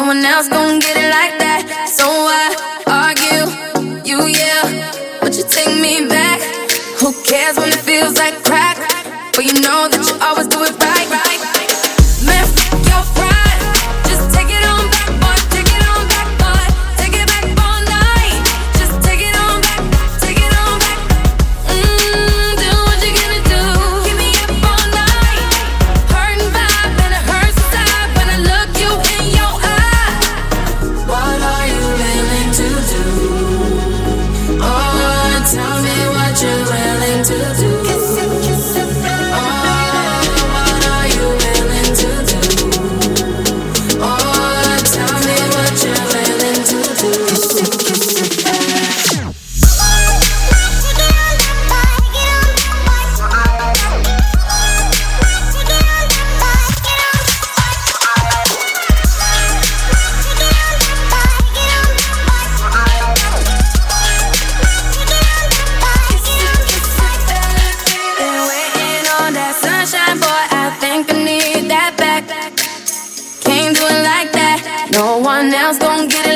No one else gon' get it like that. So I argue, you yell, but you take me back. Who cares when it feels like crack? But you know that you always do it right. Else gon' get it